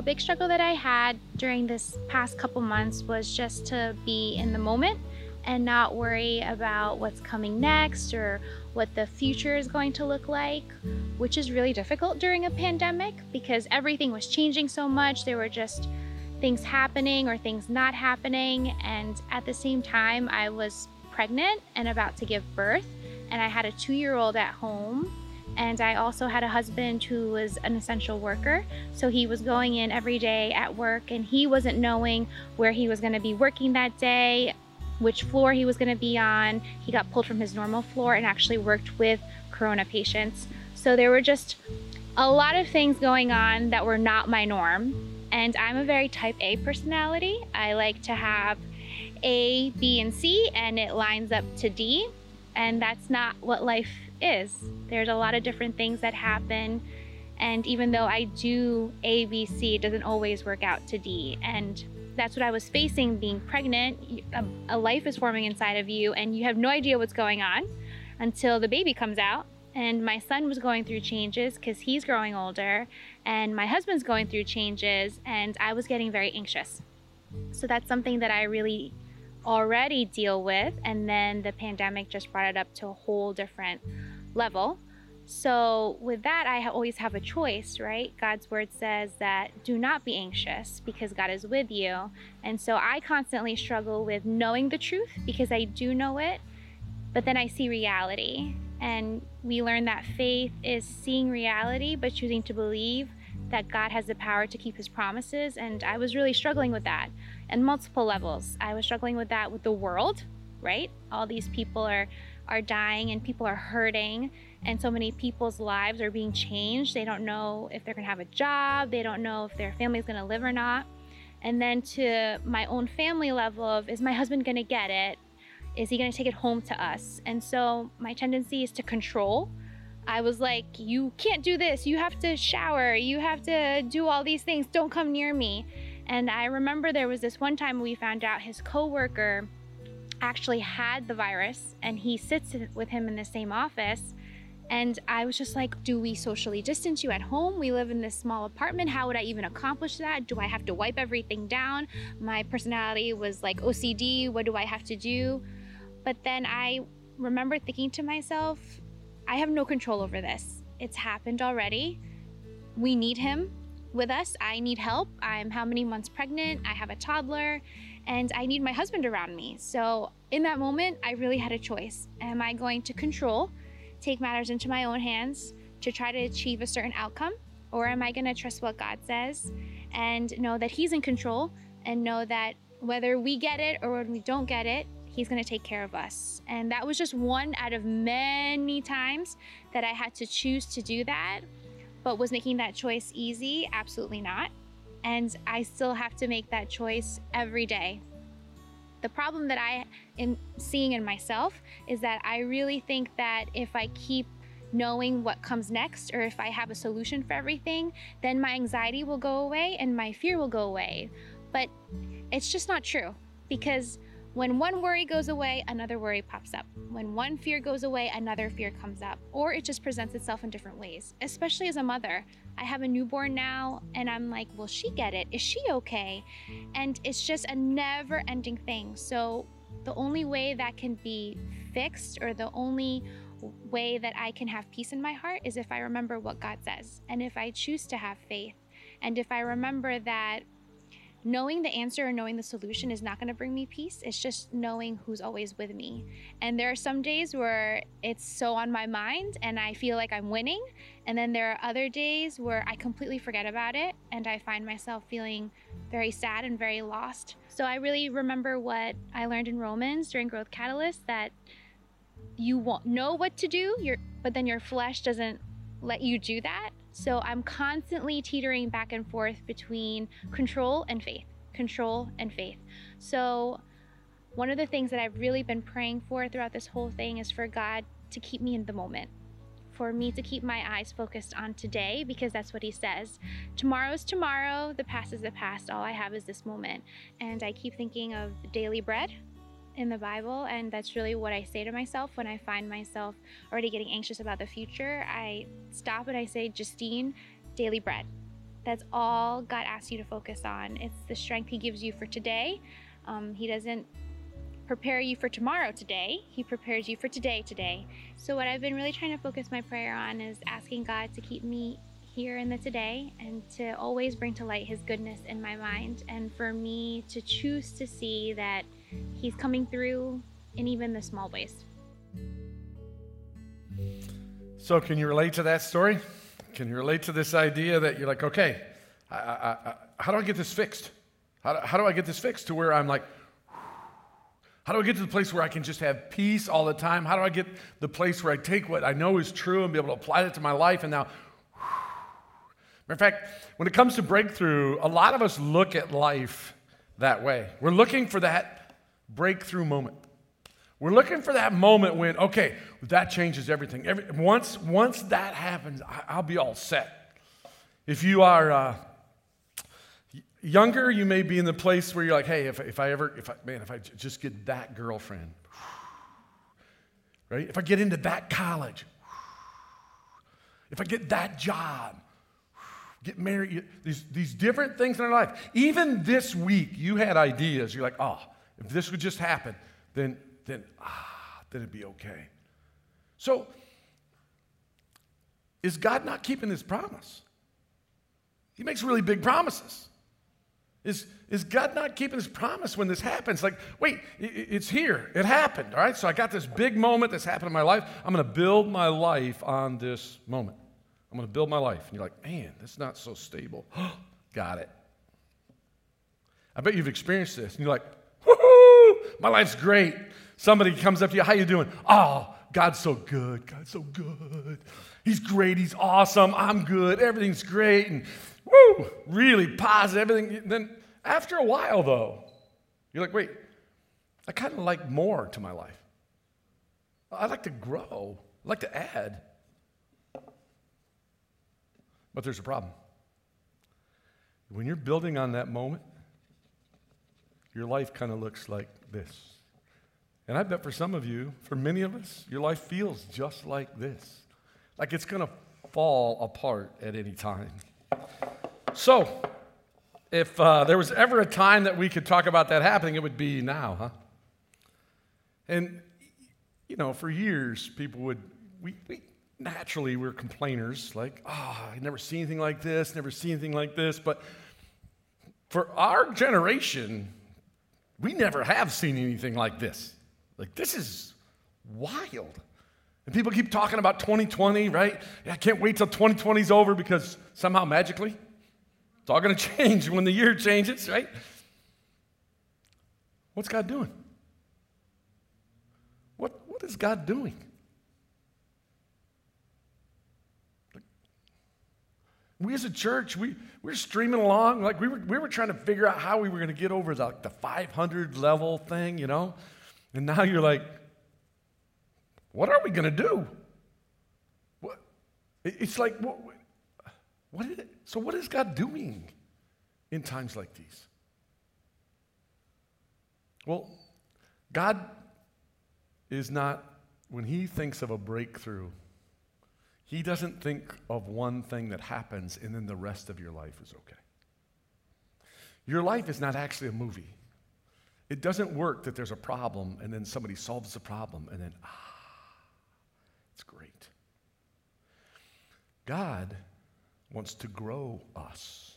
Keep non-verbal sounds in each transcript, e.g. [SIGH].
a big struggle that I had during this past couple months was just to be in the moment and not worry about what's coming next or what the future is going to look like, which is really difficult during a pandemic because everything was changing so much. There were just things happening or things not happening. And at the same time, I was pregnant and about to give birth, and I had a two year old at home. And I also had a husband who was an essential worker. So he was going in every day at work and he wasn't knowing where he was going to be working that day which floor he was going to be on. He got pulled from his normal floor and actually worked with corona patients. So there were just a lot of things going on that were not my norm. And I'm a very type A personality. I like to have A, B, and C, and it lines up to D. And that's not what life is. There's a lot of different things that happen. And even though I do A, B, C, it doesn't always work out to D. And that's what I was facing being pregnant. A, um, a life is forming inside of you, and you have no idea what's going on until the baby comes out. And my son was going through changes because he's growing older, and my husband's going through changes, and I was getting very anxious. So that's something that I really already deal with, and then the pandemic just brought it up to a whole different level. So, with that, I always have a choice, right? God's word says that do not be anxious because God is with you. And so I constantly struggle with knowing the truth because I do know it, but then I see reality. And we learn that faith is seeing reality, but choosing to believe that God has the power to keep his promises. And I was really struggling with that and multiple levels. I was struggling with that with the world, right? All these people are are dying and people are hurting and so many people's lives are being changed. They don't know if they're going to have a job, they don't know if their family's going to live or not. And then to my own family level of is my husband going to get it? Is he going to take it home to us? And so my tendency is to control. I was like, you can't do this. You have to shower. You have to do all these things. Don't come near me. And I remember there was this one time we found out his coworker actually had the virus and he sits with him in the same office and I was just like, do we socially distance you at home? We live in this small apartment. How would I even accomplish that? Do I have to wipe everything down? My personality was like OCD. What do I have to do? But then I remember thinking to myself, I have no control over this. It's happened already. We need him with us. I need help. I'm how many months pregnant? I have a toddler and I need my husband around me. So in that moment, I really had a choice. Am I going to control? take matters into my own hands to try to achieve a certain outcome? Or am I going to trust what God says and know that He's in control and know that whether we get it or when we don't get it, He's to take care of us? And that was just one out of many times that I had to choose to do that. But was making that choice easy? Absolutely not. And I still have to make that choice every day the problem that I am seeing in myself is that I really think that if I keep knowing what comes next or if I have a solution for everything, then my anxiety will go away and my fear will go away. But it's just not true because when one worry goes away, another worry pops up. When one fear goes away, another fear comes up, or it just presents itself in different ways, especially as a mother. I have a newborn now, and I'm like, will she get it? Is she okay? And it's just a never ending thing. So, the only way that can be fixed, or the only way that I can have peace in my heart, is if I remember what God says, and if I choose to have faith, and if I remember that knowing the answer or knowing the solution is not going to bring me peace. It's just knowing who's always with me. And there are some days where it's so on my mind and I feel like I'm winning. And then there are other days where I completely forget about it and I find myself feeling very sad and very lost. So I really remember what I learned in Romans during Growth Catalyst that you won't know what to do, but then your flesh doesn't let you do that. So I'm constantly teetering back and forth between control and faith, control and faith. So one of the things that I've really been praying for throughout this whole thing is for God to keep me in the moment. For me to keep my eyes focused on today because that's what he says. Tomorrow is tomorrow, the past is the past. All I have is this moment. And I keep thinking of daily bread, in the Bible, and that's really what I say to myself when I find myself already getting anxious about the future. I stop and I say, Justine, daily bread. That's all God asks you to focus on. It's the strength He gives you for today. Um, he doesn't prepare you for tomorrow today, He prepares you for today today. So, what I've been really trying to focus my prayer on is asking God to keep me here in the today and to always bring to light His goodness in my mind, and for me to choose to see that He's coming through in even the small ways. So, can you relate to that story? Can you relate to this idea that you're like, okay, I, I, I, how do I get this fixed? How do, how do I get this fixed to where I'm like, how do I get to the place where I can just have peace all the time? How do I get the place where I take what I know is true and be able to apply that to my life and now Matter of fact, when it comes to breakthrough, a lot of us look at life that way. We're looking for that breakthrough moment. We're looking for that moment when, okay, that changes everything. Every, once, once that happens, I, will be all set. If you are uh, Younger, you may be in the place where you're like, hey, if, if I ever, if I, man, if I just get that girlfriend, right? If I get into that college, if I get that job, get married, these, these different things in our life. Even this week, you had ideas. You're like, oh, if this would just happen, then, then, ah, then it'd be okay. So, is God not keeping his promise? He makes really big promises. Is, is God not keeping his promise when this happens? Like, wait, it's here. It happened, all right? So I got this big moment that's happened in my life. I'm going to build my life on this moment. I'm going to build my life. And you're like, man, that's not so stable. [GASPS] got it. I bet you've experienced this. And you're like, woohoo, my life's great. Somebody comes up to you, how you doing? Oh, God's so good. God's so good. He's great. He's awesome. I'm good. Everything's great. And woo, really positive, everything. Then after a while, though, you're like, wait, I kind of like more to my life. I like to grow, I like to add. But there's a problem. When you're building on that moment, your life kind of looks like this. And I bet for some of you, for many of us, your life feels just like this. Like it's going to fall apart at any time. So, if uh, there was ever a time that we could talk about that happening, it would be now, huh? And, you know, for years, people would, we, we naturally, we're complainers, like, oh, I never see anything like this, never see anything like this. But for our generation, we never have seen anything like this. Like, this is wild. And people keep talking about 2020, right? Yeah, I can't wait till 2020 is over because somehow magically it's all going [LAUGHS] to change when the year changes, right? What's God doing? What, what is God doing? We as a church, we, we were streaming along. Like we were, we were trying to figure out how we were going to get over the, the 500 level thing, you know? And now you're like, what are we going to do? What? It's like, what, what is it? So, what is God doing in times like these? Well, God is not, when He thinks of a breakthrough, He doesn't think of one thing that happens and then the rest of your life is okay. Your life is not actually a movie. It doesn't work that there's a problem and then somebody solves the problem and then, ah, it's great. God wants to grow us,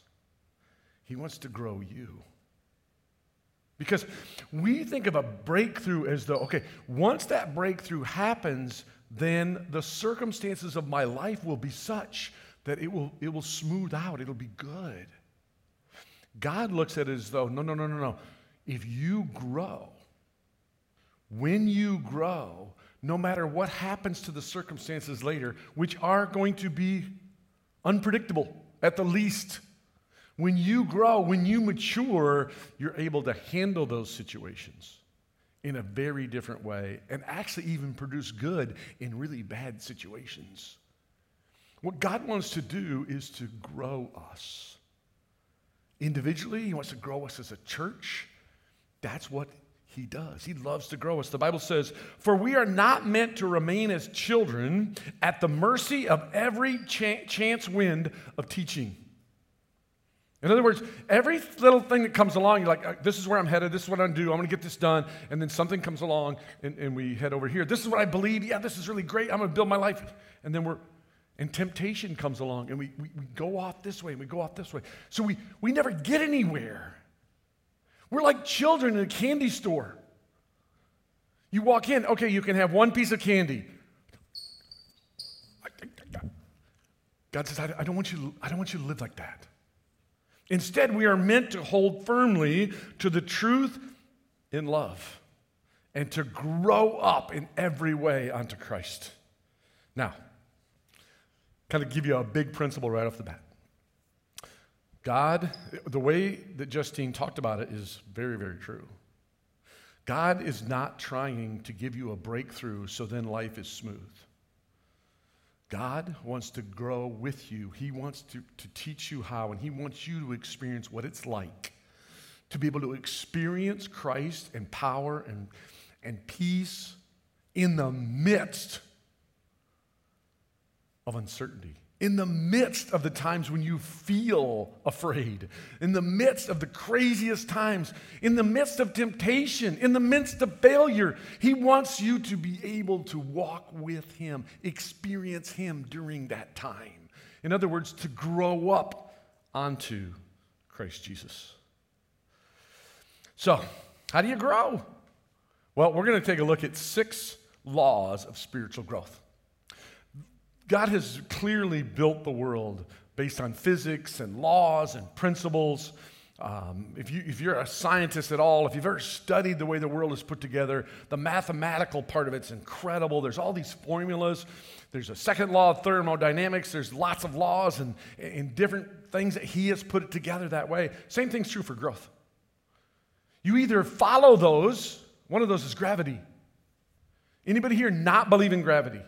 He wants to grow you. Because we think of a breakthrough as though, okay, once that breakthrough happens, then the circumstances of my life will be such that it will, it will smooth out, it'll be good. God looks at it as though, no, no, no, no, no. If you grow, when you grow, no matter what happens to the circumstances later, which are going to be unpredictable at the least. When you grow, when you mature, you're able to handle those situations in a very different way and actually even produce good in really bad situations. What God wants to do is to grow us. Individually, He wants to grow us as a church. That's what he does. He loves to grow us. The Bible says, For we are not meant to remain as children at the mercy of every ch- chance wind of teaching. In other words, every little thing that comes along, you're like, uh, this is where I'm headed, this is what I'm to do, I'm going to get this done. And then something comes along and, and we head over here. This is what I believe. Yeah, this is really great. I'm going to build my life. And then we're, and temptation comes along and we, we, we go off this way and we go off this way. So we, we never get anywhere. We're like children in a candy store. You walk in, okay, you can have one piece of candy. God says, I don't want you, I don't want you to live like that. Instead, we are meant to hold firmly to the truth in love and to grow up in every way unto Christ. Now, kind of give you a big principle right off the bat. God, the way that Justine talked about it is very, very true. God is not trying to give you a breakthrough so then life is smooth. God wants to grow with you. He wants to, to teach you how, and He wants you to experience what it's like to be able to experience Christ and power and, and peace in the midst of uncertainty in the midst of the times when you feel afraid, in the midst of the craziest times, in the midst of temptation, in the midst of failure, He wants you to be able to walk with Him, experience Him during that time. In other words, to grow up onto Christ Jesus. So, how do you grow? Well, we're going to take a look at six laws of spiritual growth. God has clearly built the world based on physics and laws and principles. Um, if, you, if you're a scientist at all, if you've ever studied the way the world is put together, the mathematical part of it's incredible. There's all these formulas. There's a second law of thermodynamics. There's lots of laws and, and different things that he has put it together that way. Same thing's true for growth. You either follow those, one of those is gravity. Anybody here not believe in gravity?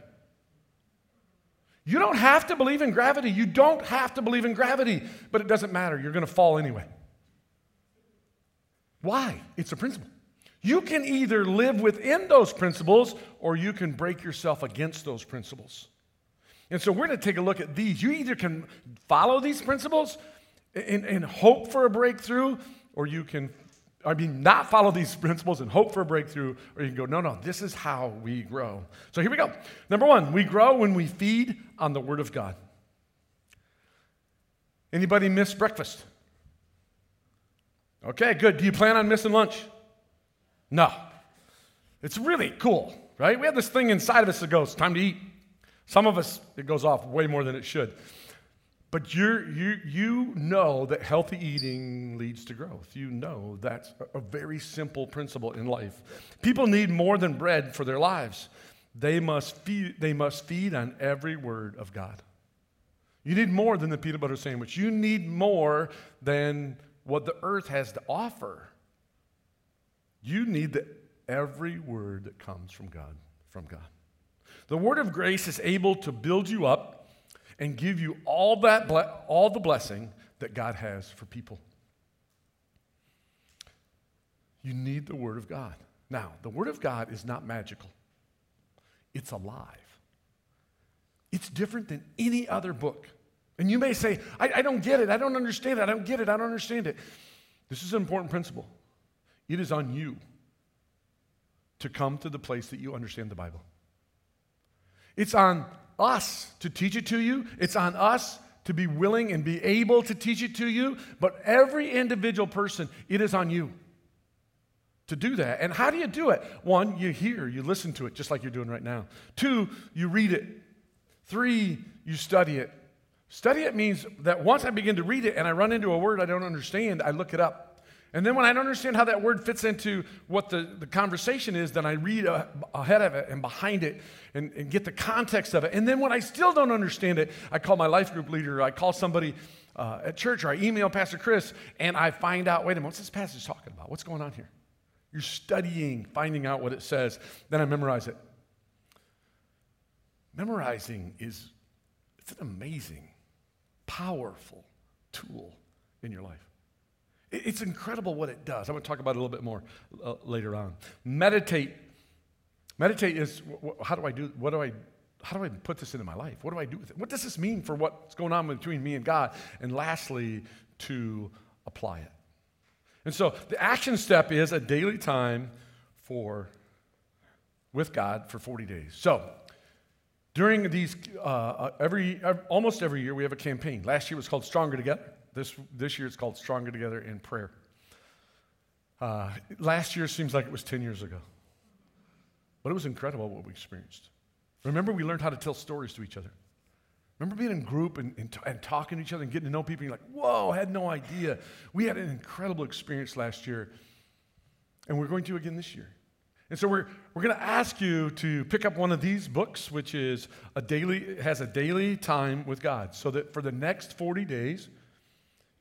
You don't have to believe in gravity. You don't have to believe in gravity, but it doesn't matter. You're going to fall anyway. Why? It's a principle. You can either live within those principles or you can break yourself against those principles. And so we're going to take a look at these. You either can follow these principles and, and hope for a breakthrough, or you can I mean, not follow these principles and hope for a breakthrough, or you can go, no, no, this is how we grow. So here we go. Number one, we grow when we feed on the Word of God. Anybody miss breakfast? Okay, good. Do you plan on missing lunch? No. It's really cool, right? We have this thing inside of us that goes, time to eat. Some of us, it goes off way more than it should. But you you, you know that healthy eating leads to growth. You know that's a, very simple principle in life. People need more than bread for their lives. They must, feed, they must feed on every word of God. You need more than the peanut butter sandwich. You need more than what the earth has to offer. You need the, every word that comes from God, from God. The word of grace is able to build you up and give you all, that ble- all the blessing that God has for people. You need the Word of God. Now, the Word of God is not magical, it's alive. It's different than any other book. And you may say, I, I don't get it, I don't understand it, I don't get it, I don't understand it. This is an important principle. It is on you to come to the place that you understand the Bible. It's on us to teach it to you. It's on us to be willing and be able to teach it to you. But every individual person, it is on you to do that. And how do you do it? One, you hear, you listen to it, just like you're doing right now. Two, you read it. Three, you study it. Study it means that once I begin to read it and I run into a word I don't understand, I look it up. And then when I don't understand how that word fits into what the, the conversation is, then I read a, ahead of it and behind it and, and get the context of it. And then when I still don't understand it, I call my life group leader, I call somebody uh, at church, or I email Pastor Chris, and I find out wait a minute, what's this passage talking about? What's going on here? You're studying, finding out what it says. Then I memorize it. Memorizing is it's an amazing, powerful tool in your life. It's incredible what it does. I'm going to talk about it a little bit more uh, later on. Meditate. Meditate is how do I do what do I how do I put this into my life? What do I do with it? What does this mean for what's going on between me and God? And lastly, to apply it. And so the action step is a daily time for with God for 40 days. So during these, uh, uh every, almost every year, we have a campaign. Last year was called Stronger Together. This, this year it's called Stronger Together in Prayer. Uh, last year seems like it was 10 years ago. But it was incredible what we experienced. Remember, we learned how to tell stories to each other. Remember being in group and, and, and, talking to each other and getting to know people. You're like, whoa, I had no idea. We had an incredible experience last year, and we're going to again this year. And so we're, we're going to ask you to pick up one of these books, which is a daily, has a daily time with God. So that for the next 40 days,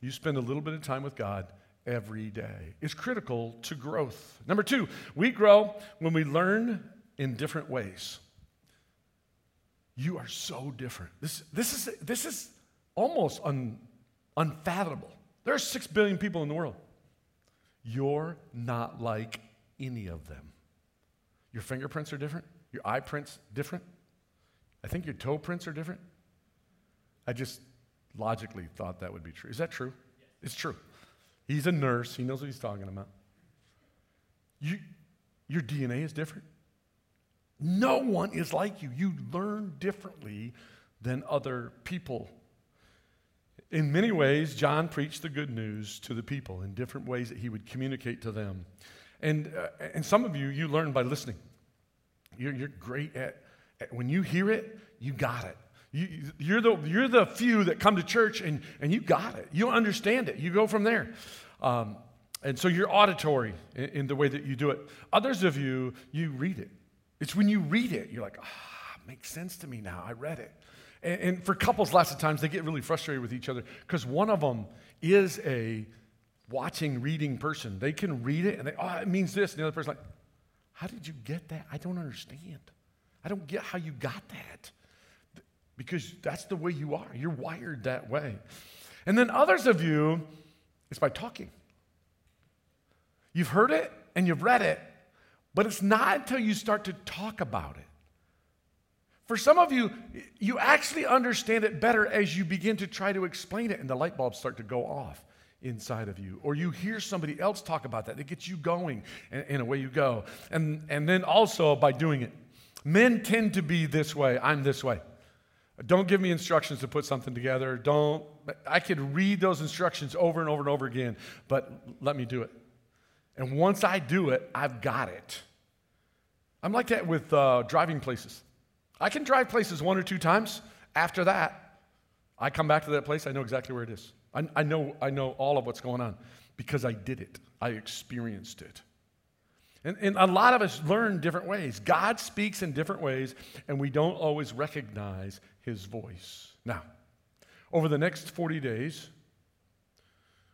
you spend a little bit of time with God every day. It's critical to growth. Number two, we grow when we learn in different ways. You are so different. This, this, is, this is almost un, unfathomable. There are six billion people in the world. You're not like any of them. Your fingerprints are different. Your eye prints different. I think your toe prints are different. I just logically thought that would be true. Is that true? Yes. It's true. He's a nurse. He knows what he's talking about. You, your DNA is different. No one is like you. You learn differently than other people. In many ways, John preached the good news to the people in different ways that he would communicate to them. And, uh, and some of you, you learn by listening. You're, you're great at, at, when you hear it, you got it. You, you're, the, you're the few that come to church and, and you got it. You understand it. You go from there. Um, and so you're auditory in, in, the way that you do it. Others of you, you read it. It's when you read it, you're like, ah, oh, makes sense to me now. I read it. And, and for couples, lots of times they get really frustrated with each other because one of them is a watching, reading person. They can read it and they, oh, it means this. And the other person's like, how did you get that? I don't understand. I don't get how you got that. Because that's the way you are. You're wired that way. And then others of you, it's by talking. You've heard it and you've read it, but it's not until you start to talk about it. For some of you, you actually understand it better as you begin to try to explain it and the light bulbs start to go off inside of you. Or you hear somebody else talk about that, it gets you going, and, and away you go. And, and then also by doing it. Men tend to be this way, I'm this way. Don't give me instructions to put something together. Don't, I could read those instructions over and over and over again, but let me do it. And once I do it, I've got it. I'm like that with uh, driving places. I can drive places one or two times. After that, I come back to that place, I know exactly where it is. I, I, know, I know all of what's going on because I did it, I experienced it. And, and a lot of us learn different ways. God speaks in different ways, and we don't always recognize his voice. Now, over the next 40 days,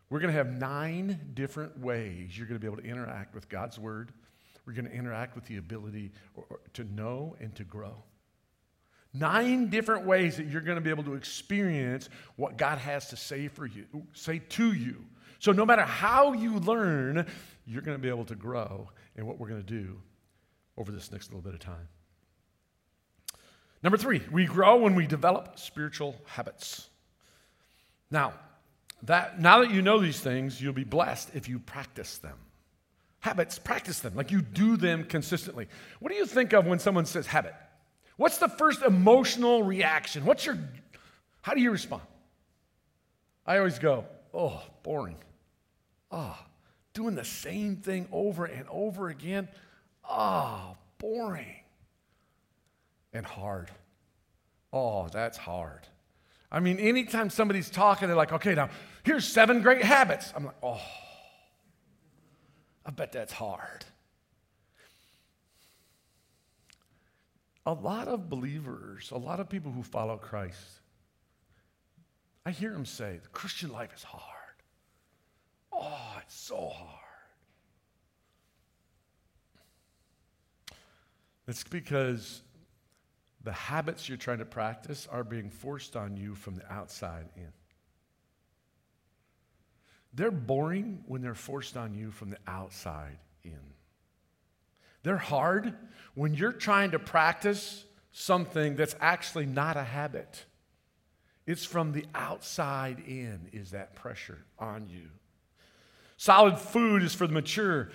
we're going to have nine different ways you're going to be able to interact with God's word. We're going to interact with the ability to know and to grow. Nine different ways that you're going to be able to experience what God has to say for you, say to you. So no matter how you learn, you're going to be able to grow in what we're going to do over this next little bit of time. Number three, we grow when we develop spiritual habits. Now, that now that you know these things, you'll be blessed if you practice them. Habits, practice them, like you do them consistently. What do you think of when someone says habit? What's the first emotional reaction? What's your, how do you respond? I always go, oh, boring. Oh, doing the same thing over and over again. Oh, boring. And hard. Oh, that's hard. I mean, anytime somebody's talking, they're like, okay, now here's seven great habits. I'm like, oh, I bet that's hard. a lot of believers, a lot of people who follow Christ, I hear them say, the Christian life is hard. Oh, it's so hard. It's because the habits you're trying to practice are being forced on you from the outside in. They're boring when they're forced on you from the outside in. They're hard when you're trying to practice something that's actually not a habit. It's from the outside in, is that pressure on you. Solid food is for the mature,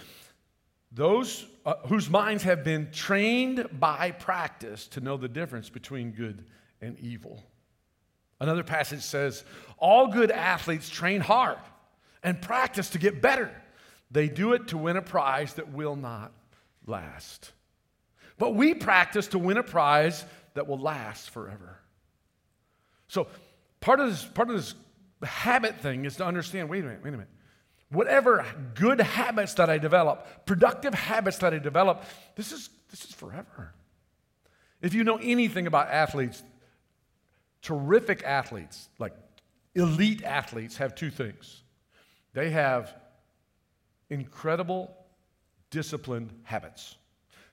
those uh, whose minds have been trained by practice to know the difference between good and evil. Another passage says, All good athletes train hard and practice to get better. They do it to win a prize that will not last. But we practice to win a prize that will last forever. So, part of this, part of this habit thing is to understand wait a minute, wait a minute. Whatever good habits that I develop, productive habits that I develop, this is, this is forever. If you know anything about athletes, terrific athletes, like elite athletes, have two things they have incredible disciplined habits.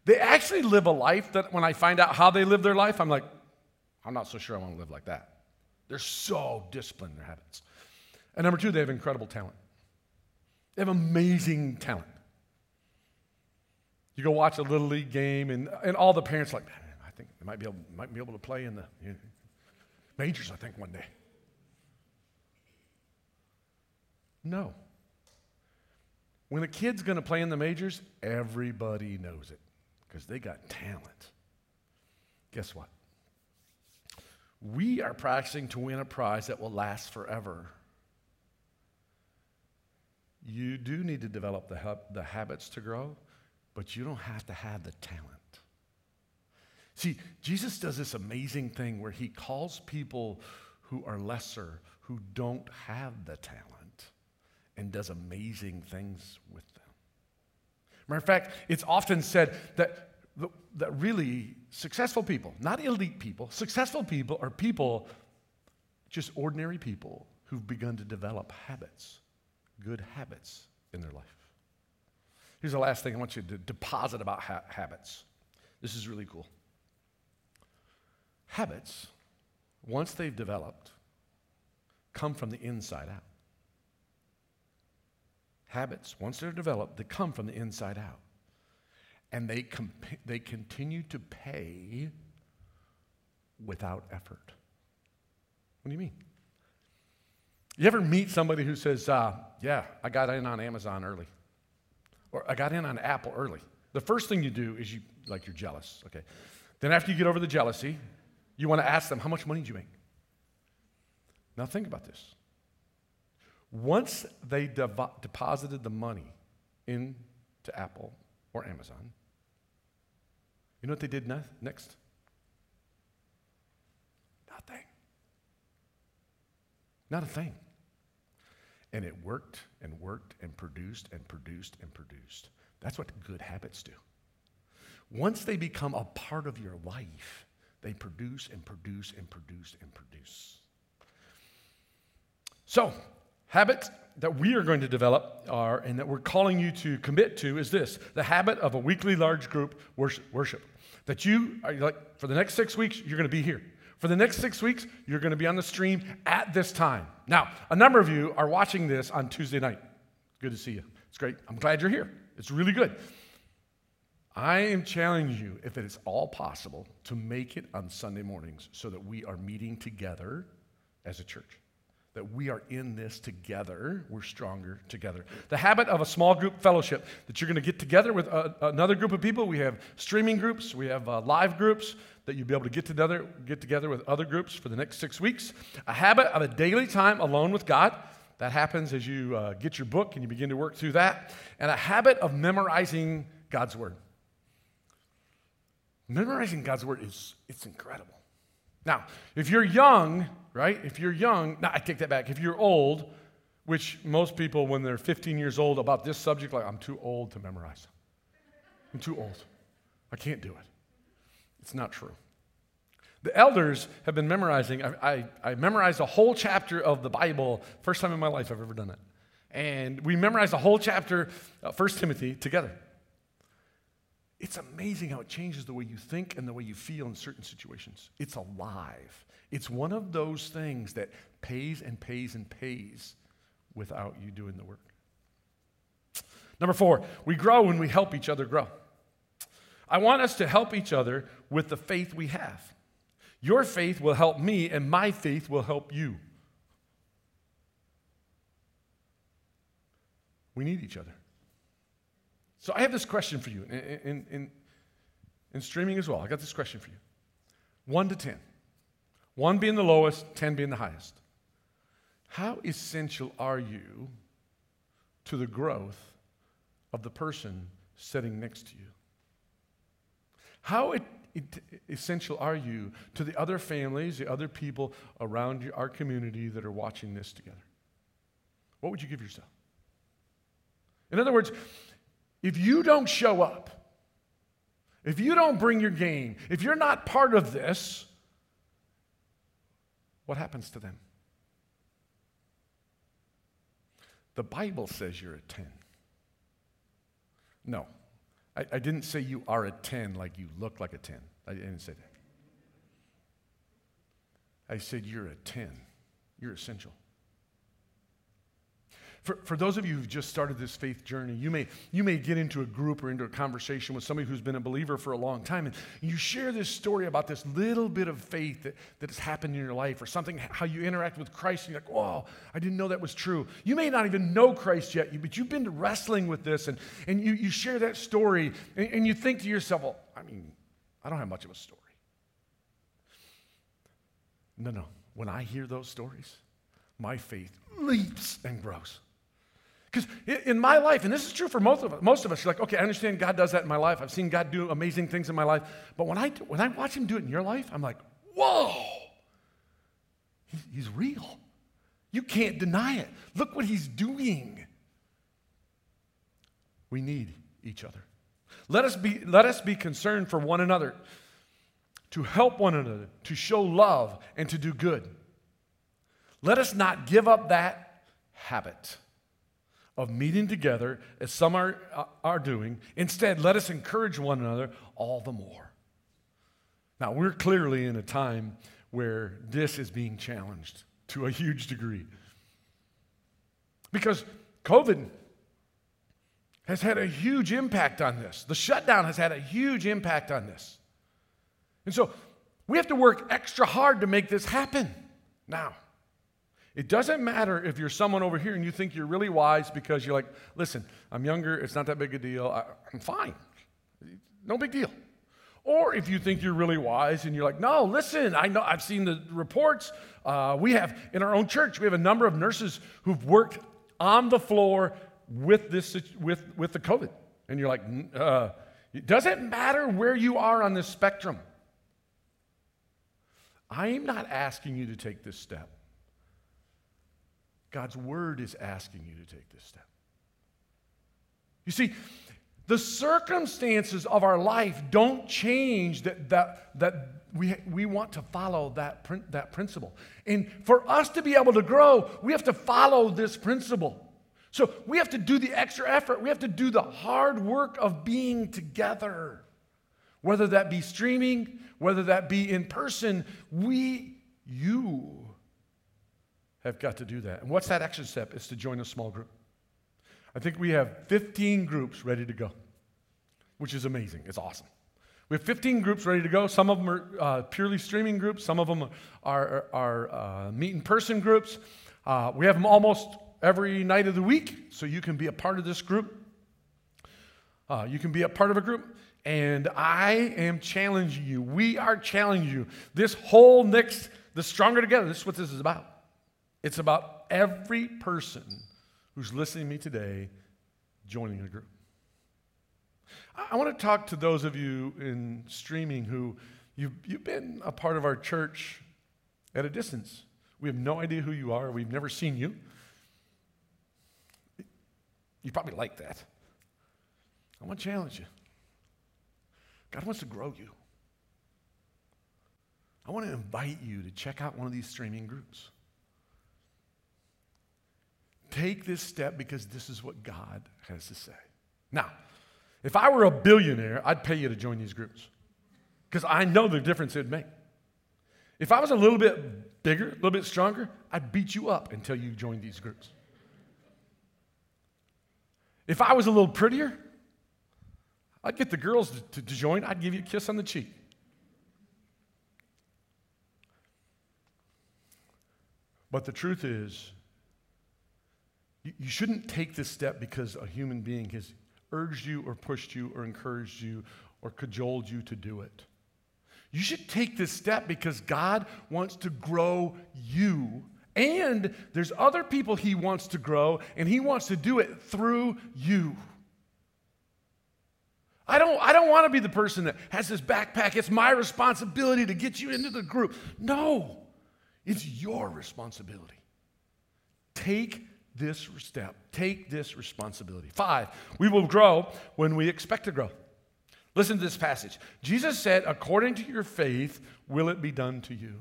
They actually live a life that when I find out how they live their life, I'm like, I'm not so sure I want to live like that. They're so disciplined in their habits. And number two, they have incredible talent. They have amazing talent. You go watch a little league game, and, and all the parents are like, I think they might be able, might be able to play in the majors, I think, one day. No. When a kid's going to play in the majors, everybody knows it because they got talent. Guess what? We are practicing to win a prize that will last forever. You do need to develop the, the habits to grow, but you don't have to have the talent. See, Jesus does this amazing thing where he calls people who are lesser, who don't have the talent, and does amazing things with them. Matter of fact, it's often said that, that really successful people, not elite people, successful people are people, just ordinary people who've begun to develop habits, good habits in their life. Here's the last thing I want you to deposit about ha- habits. This is really cool. Habits, once they've developed, come from the inside out. Habits, once they're developed, they come from the inside out. And they, comp- they continue to pay without effort. What do you mean? You ever meet somebody who says, uh, Yeah, I got in on Amazon early, or I got in on Apple early? The first thing you do is you, like, you're jealous, okay? Then after you get over the jealousy, you want to ask them, How much money did you make? Now think about this. Once they deposited the money into Apple or Amazon, you know what they did ne- next? Nothing. Not a thing. And it worked and worked and produced and produced and produced. That's what good habits do. Once they become a part of your life, they produce and produce and produce and produce. So, habits that we are going to develop are, and that we're calling you to commit to, is this the habit of a weekly large group worship. That you are like, for the next six weeks, you're going to be here. For the next six weeks, you're going to be on the stream at this time. Now, a number of you are watching this on Tuesday night. Good to see you. It's great. I'm glad you're here. It's really good. I am challenging you, if it is all possible, to make it on Sunday mornings so that we are meeting together as a church. That we are in this together, we're stronger together. The habit of a small group fellowship, that you're going to get together with a, another group of people. We have streaming groups, we have uh, live groups, that you'll be able to get together, get together with other groups for the next six weeks. A habit of a daily time alone with God. That happens as you uh, get your book and you begin to work through that. And a habit of memorizing God's Word. Memorizing God's word is it's incredible. Now, if you're young, right? If you're young, now I take that back. If you're old, which most people when they're 15 years old about this subject like I'm too old to memorize. I'm too old. I can't do it. It's not true. The elders have been memorizing. I, I, I, memorized a whole chapter of the Bible, first time in my life I've ever done it. And we memorized a whole chapter, uh, 1 Timothy, together. It's amazing how it changes the way you think and the way you feel in certain situations. It's alive. It's one of those things that pays and pays and pays without you doing the work. Number four, we grow when we help each other grow. I want us to help each other with the faith we have. Your faith will help me, and my faith will help you. We need each other. So I have this question for you in, in, in, in streaming as well. I got this question for you 1 to 10. 1 being the lowest, 10 being the highest. How essential are you to the growth of the person sitting next to you? How it, it, essential are you to the other families, the other people around our community that are watching this together? What would you give yourself? In other words, if you don't show up, if you don't bring your game, if you're not part of this, what happens to them? The Bible says you're a 10. No, I, I, didn't say you are a 10 like you look like a 10. I didn't say that. I said you're a 10. You're essential. For, for those of you who've just started this faith journey, you may, you may get into a group or into a conversation with somebody who's been a believer for a long time, and you share this story about this little bit of faith that, that has happened in your life or something, how you interact with Christ, and you're like, whoa, I didn't know that was true. You may not even know Christ yet, but you've been wrestling with this, and, and you, you share that story, and, and you think to yourself, well, I mean, I don't have much of a story. No, no. When I hear those stories, my faith leaps and grows. Because in my life, and this is true for most of us, most of us, you're like, okay, I understand God does that in my life. I've seen God do amazing things in my life. But when I, when I watch Him do it in your life, I'm like, whoa, He's real. You can't deny it. Look what He's doing. We need each other. Let us be, let us be concerned for one another, to help one another, to show love, and to do good. Let us not give up that habit of meeting together, as some are, uh, are doing. Instead, let us encourage one another all the more. Now, we're clearly in a time where this is being challenged to a huge degree. Because COVID has had a huge impact on this. The shutdown has had a huge impact on this. And so we have to work extra hard to make this happen now. It doesn't matter if you're someone over here and you think you're really wise because you're like, listen, I'm younger, it's not that big a deal, I, am fine. No big deal. Or if you think you're really wise and you're like, no, listen, I know I've seen the reports. Uh, we have in our own church, we have a number of nurses who've worked on the floor with this with with the COVID, and you're like, uh, it doesn't matter where you are on this spectrum. I'm not asking you to take this step. God's word is asking you to take this step. You see, the circumstances of our life don't change that, that, that we, we want to follow that, that principle. And for us to be able to grow, we have to follow this principle. So we have to do the extra effort. We have to do the hard work of being together. Whether that be streaming, whether that be in person, we, you, have got to do that. And what's that action step? It's to join a small group. I think we have 15 groups ready to go, which is amazing. It's awesome. We have 15 groups ready to go. Some of them are uh, purely streaming groups, some of them are, are, are uh, meet in person groups. Uh, we have them almost every night of the week, so you can be a part of this group. Uh, you can be a part of a group. And I am challenging you. We are challenging you. This whole next, the Stronger Together, this is what this is about. It's about every person who's listening to me today joining a group. I want to talk to those of you in streaming who you've, you've been a part of our church at a distance. We have no idea who you are, we've never seen you. You probably like that. I want to challenge you. God wants to grow you. I want to invite you to check out one of these streaming groups. Take this step because this is what God has to say. Now, if I were a billionaire, I'd pay you to join these groups because I know the difference it'd make. If I was a little bit bigger, a little bit stronger, I'd beat you up until you joined these groups. If I was a little prettier, I'd get the girls to, to, to join, I'd give you a kiss on the cheek. But the truth is, you, shouldn't take this step because a human being has urged you or pushed you or encouraged you or cajoled you to do it. You should take this step because God wants to grow you. And there's other people He wants to grow, and He wants to do it through you. I don't, I don't want to be the person that has this backpack. It's my responsibility to get you into the group. No, it's your responsibility. Take this step, take this responsibility. Five, we will grow when we expect to grow. Listen to this passage. Jesus said, According to your faith, will it be done to you?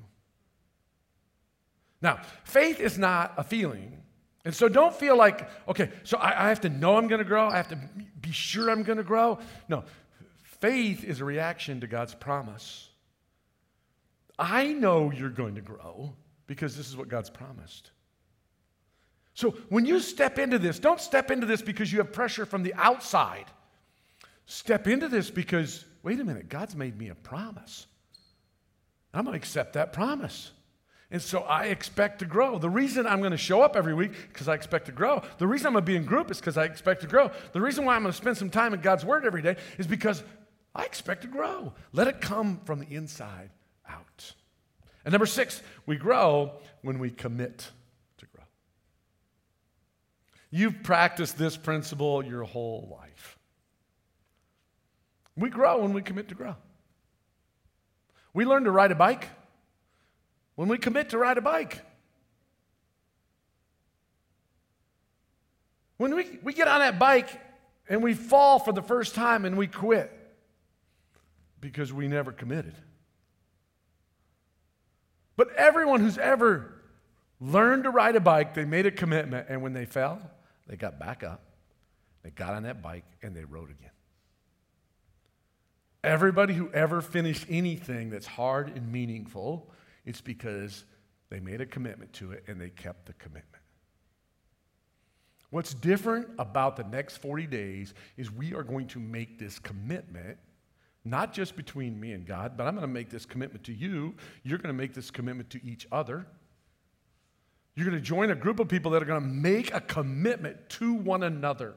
Now, faith is not a feeling. And so don't feel like, okay, so I, I have to know I'm going to grow. I have to be sure I'm going to grow. No, faith is a reaction to God's promise. I know you're going to grow because this is what God's promised. So when you step into this, don't step into this because you have pressure from the outside. Step into this because, wait a minute, God's made me a promise. I'm going to accept that promise. And so I expect to grow. The reason I'm going to show up every week because I expect to grow. The reason I'm going to be in group is because I expect to grow. The reason why I'm going to spend some time in God's Word every day is because I expect to grow. Let it come from the inside out. And number six, we grow when we commit. You've practiced this principle your whole life. We grow when we commit to grow. We learn to ride a bike when we commit to ride a bike. When we, we get on that bike and we fall for the first time and we quit because we never committed. But everyone who's ever learned to ride a bike, they made a commitment, and when they fell, they got back up, they got on that bike, and they rode again. Everybody who ever finished anything that's hard and meaningful it's because they made a commitment to it and they kept the commitment. What's different about the next 40 days is we are going to make this commitment, not just between me and God, but I'm going to make this commitment to you. You're going to make this commitment to each other. You're going to join a group of people that are going to make a commitment to one another.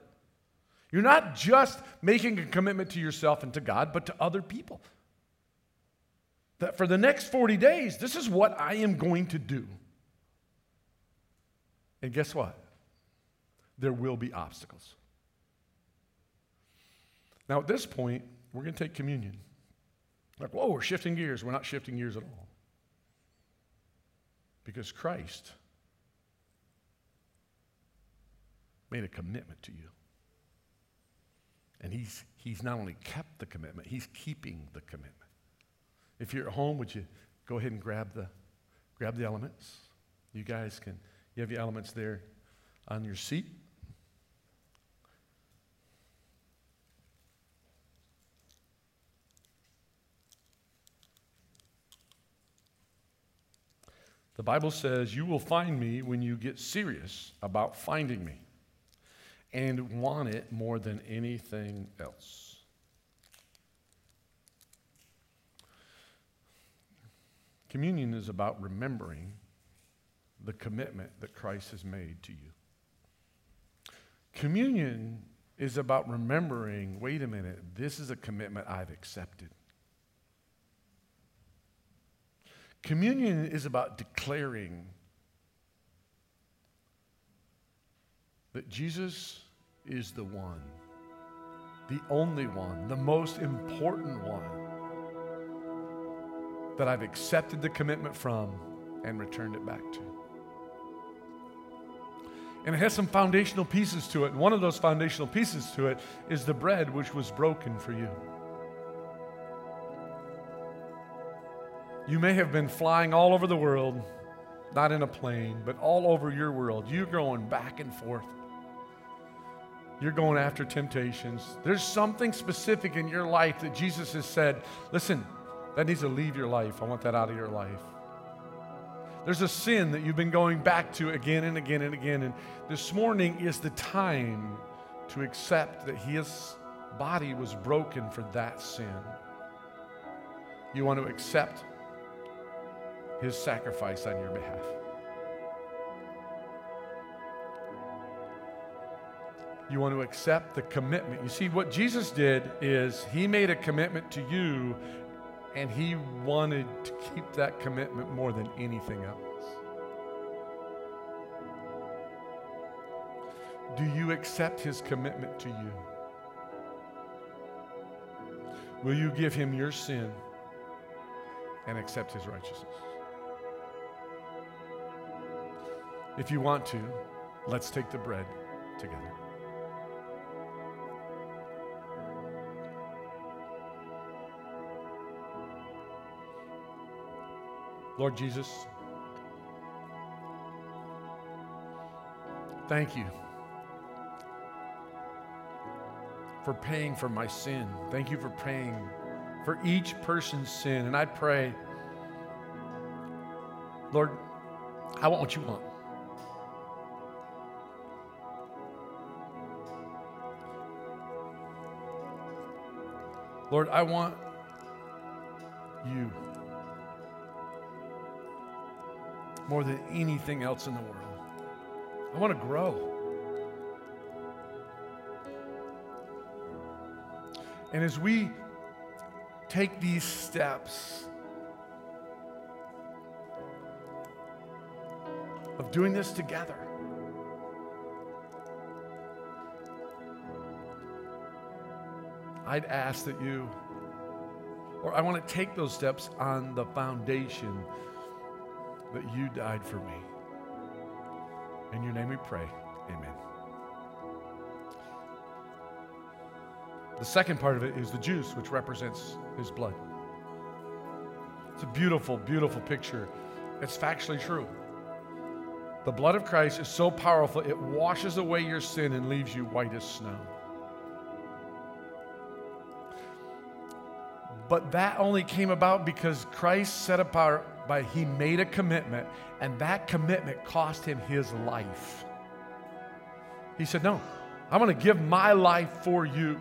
You're not just making a commitment to yourself and to God, but to other people that for the next 40 days, this is what I am going to do. And guess what? There will be obstacles. Now, at this point, we're going to take communion. Like, whoa, we're shifting gears. We're not shifting gears at all. Because Christ made a commitment to you. And he's, he's not only kept the commitment, he's keeping the commitment. If you're at home, would you go ahead and grab the, grab the elements? You guys can, you have your elements there on your seat. The Bible says, You will find me when you get serious about finding me and want it more than anything else. Communion is about remembering the commitment that Christ has made to you. Communion is about remembering wait a minute, this is a commitment I've accepted. Communion is about declaring that Jesus is the one, the only one, the most important one that I've accepted the commitment from and returned it back to. And it has some foundational pieces to it. And one of those foundational pieces to it is the bread which was broken for you. You may have been flying all over the world, not in a plane, but all over your world. You're going back and forth. You're going after temptations. There's something specific in your life that Jesus has said, listen, that needs to leave your life. I want that out of your life. There's a sin that you've been going back to again and again and again. And this morning is the time to accept that his body was broken for that sin. You want to accept his sacrifice on your behalf. You want to accept the commitment. You see, what Jesus did is he made a commitment to you, and he wanted to keep that commitment more than anything else. Do you accept his commitment to you? Will you give him your sin and accept his righteousness? If you want to, let's take the bread together. Lord Jesus, thank you for paying for my sin. Thank you for paying for each person's sin. And I pray, Lord, I want what you want. Lord, I want you more than anything else in the world. I want to grow. And as we take these steps of doing this together, I'd ask that you, or I want to take those steps on the foundation that you died for me. In your name we pray. Amen. The second part of it is the juice, which represents his blood. It's a beautiful, beautiful picture. It's factually true. The blood of Christ is so powerful, it washes away your sin and leaves you white as snow. But that only came about because Christ set apart by he made a commitment, and that commitment cost him his life. He said, No, I'm going to give my life for you.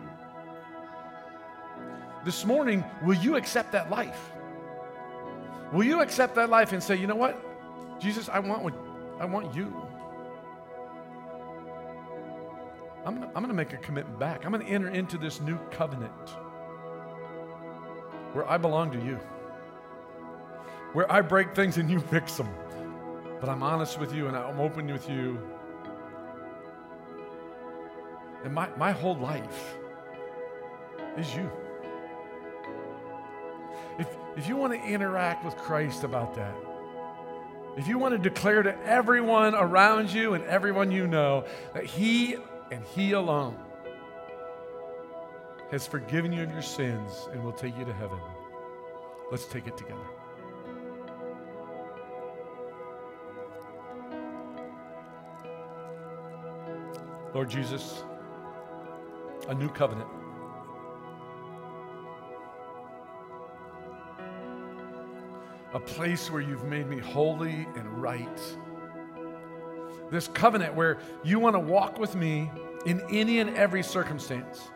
This morning, will you accept that life? Will you accept that life and say, you know what? Jesus, I want what I want you. I'm, I'm gonna make a commitment back. I'm gonna enter into this new covenant where I belong to you, where I break things and you fix them. But I'm honest with you and I'm open with you. And my, my whole life is you. If, if you want to interact with Christ about that, if you want to declare to everyone around you and everyone you know that He and He alone has forgiven you of your sins and will take you to heaven, let's take it together. Lord Jesus, a new covenant. a place where you've made me holy and right. This covenant where you want to walk with me in any and every circumstance,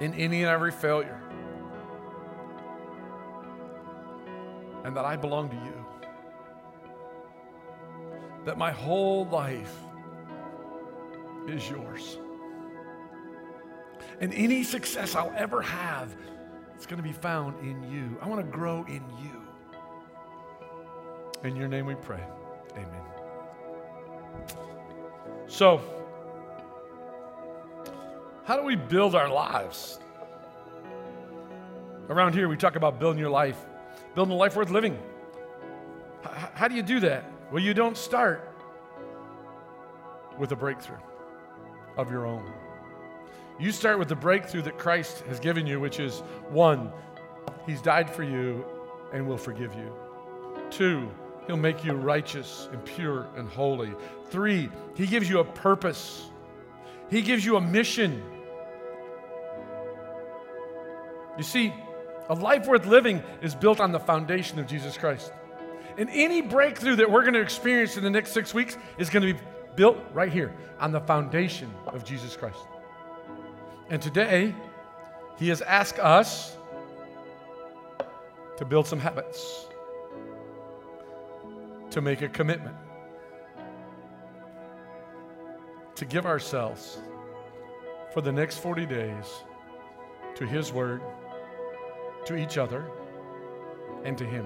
in any and every failure, and that I belong to you. That my whole life is yours. And any success I'll ever have, it's going to be found in you. I want to grow in you. In your name we pray. Amen. So, how do we build our lives? Around here, we talk about building your life, building a life worth living. H- how do you do that? Well, you don't start with a breakthrough of your own. You start with the breakthrough that Christ has given you, which is one, He's died for you and will forgive you. Two, He'll make you righteous and pure and holy. Three, He gives you a purpose, He gives you a mission. You see, a life worth living is built on the foundation of Jesus Christ. And any breakthrough that we're going to experience in the next six weeks is going to be built right here on the foundation of Jesus Christ. And today, He has asked us to build some habits, to make a commitment, to give ourselves for the next 40 days to His Word, to each other, and to Him.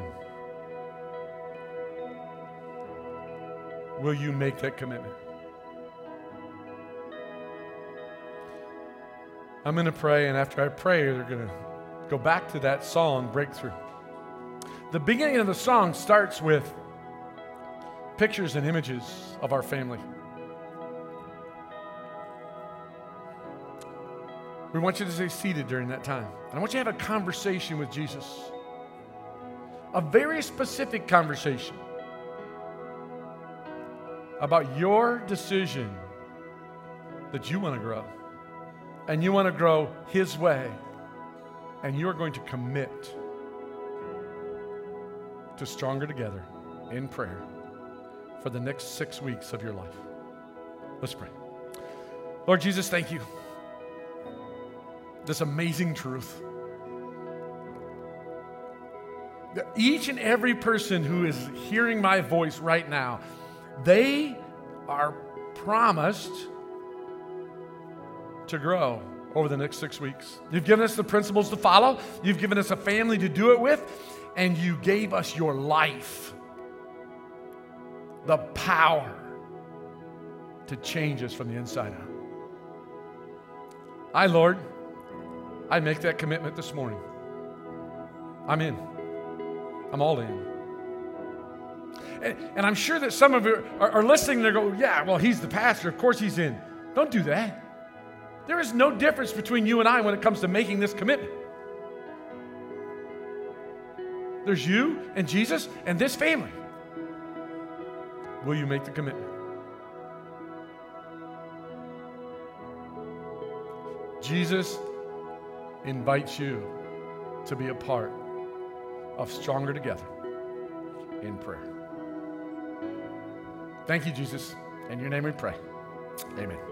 Will you make that commitment? I'm going to pray, and after I pray, they're going to go back to that song, Breakthrough. The beginning of the song starts with pictures and images of our family. We want you to stay seated during that time. And I want you to have a conversation with Jesus. A very specific conversation about your decision that you want to grow and you want to grow His way, and you're going to commit to Stronger Together in prayer for the next six weeks of your life. Let's pray. Lord Jesus, thank you. This amazing truth. That each and every person who is hearing my voice right now, they are promised to grow over the next six weeks. You've given us the principles to follow, you've given us a family to do it with, and you gave us your life, the power to change us from the inside out. I, Lord, I make that commitment this morning. I'm in. I'm all in. And, and I'm sure that some of you are, are listening, they go, yeah, well, he's the pastor. Of course he's in. Don't do that. There is no difference between you and I when it comes to making this commitment. There's you and Jesus and this family. Will you make the commitment? Jesus invites you to be a part of Stronger Together in prayer. Thank you, Jesus. In your name we pray. Amen.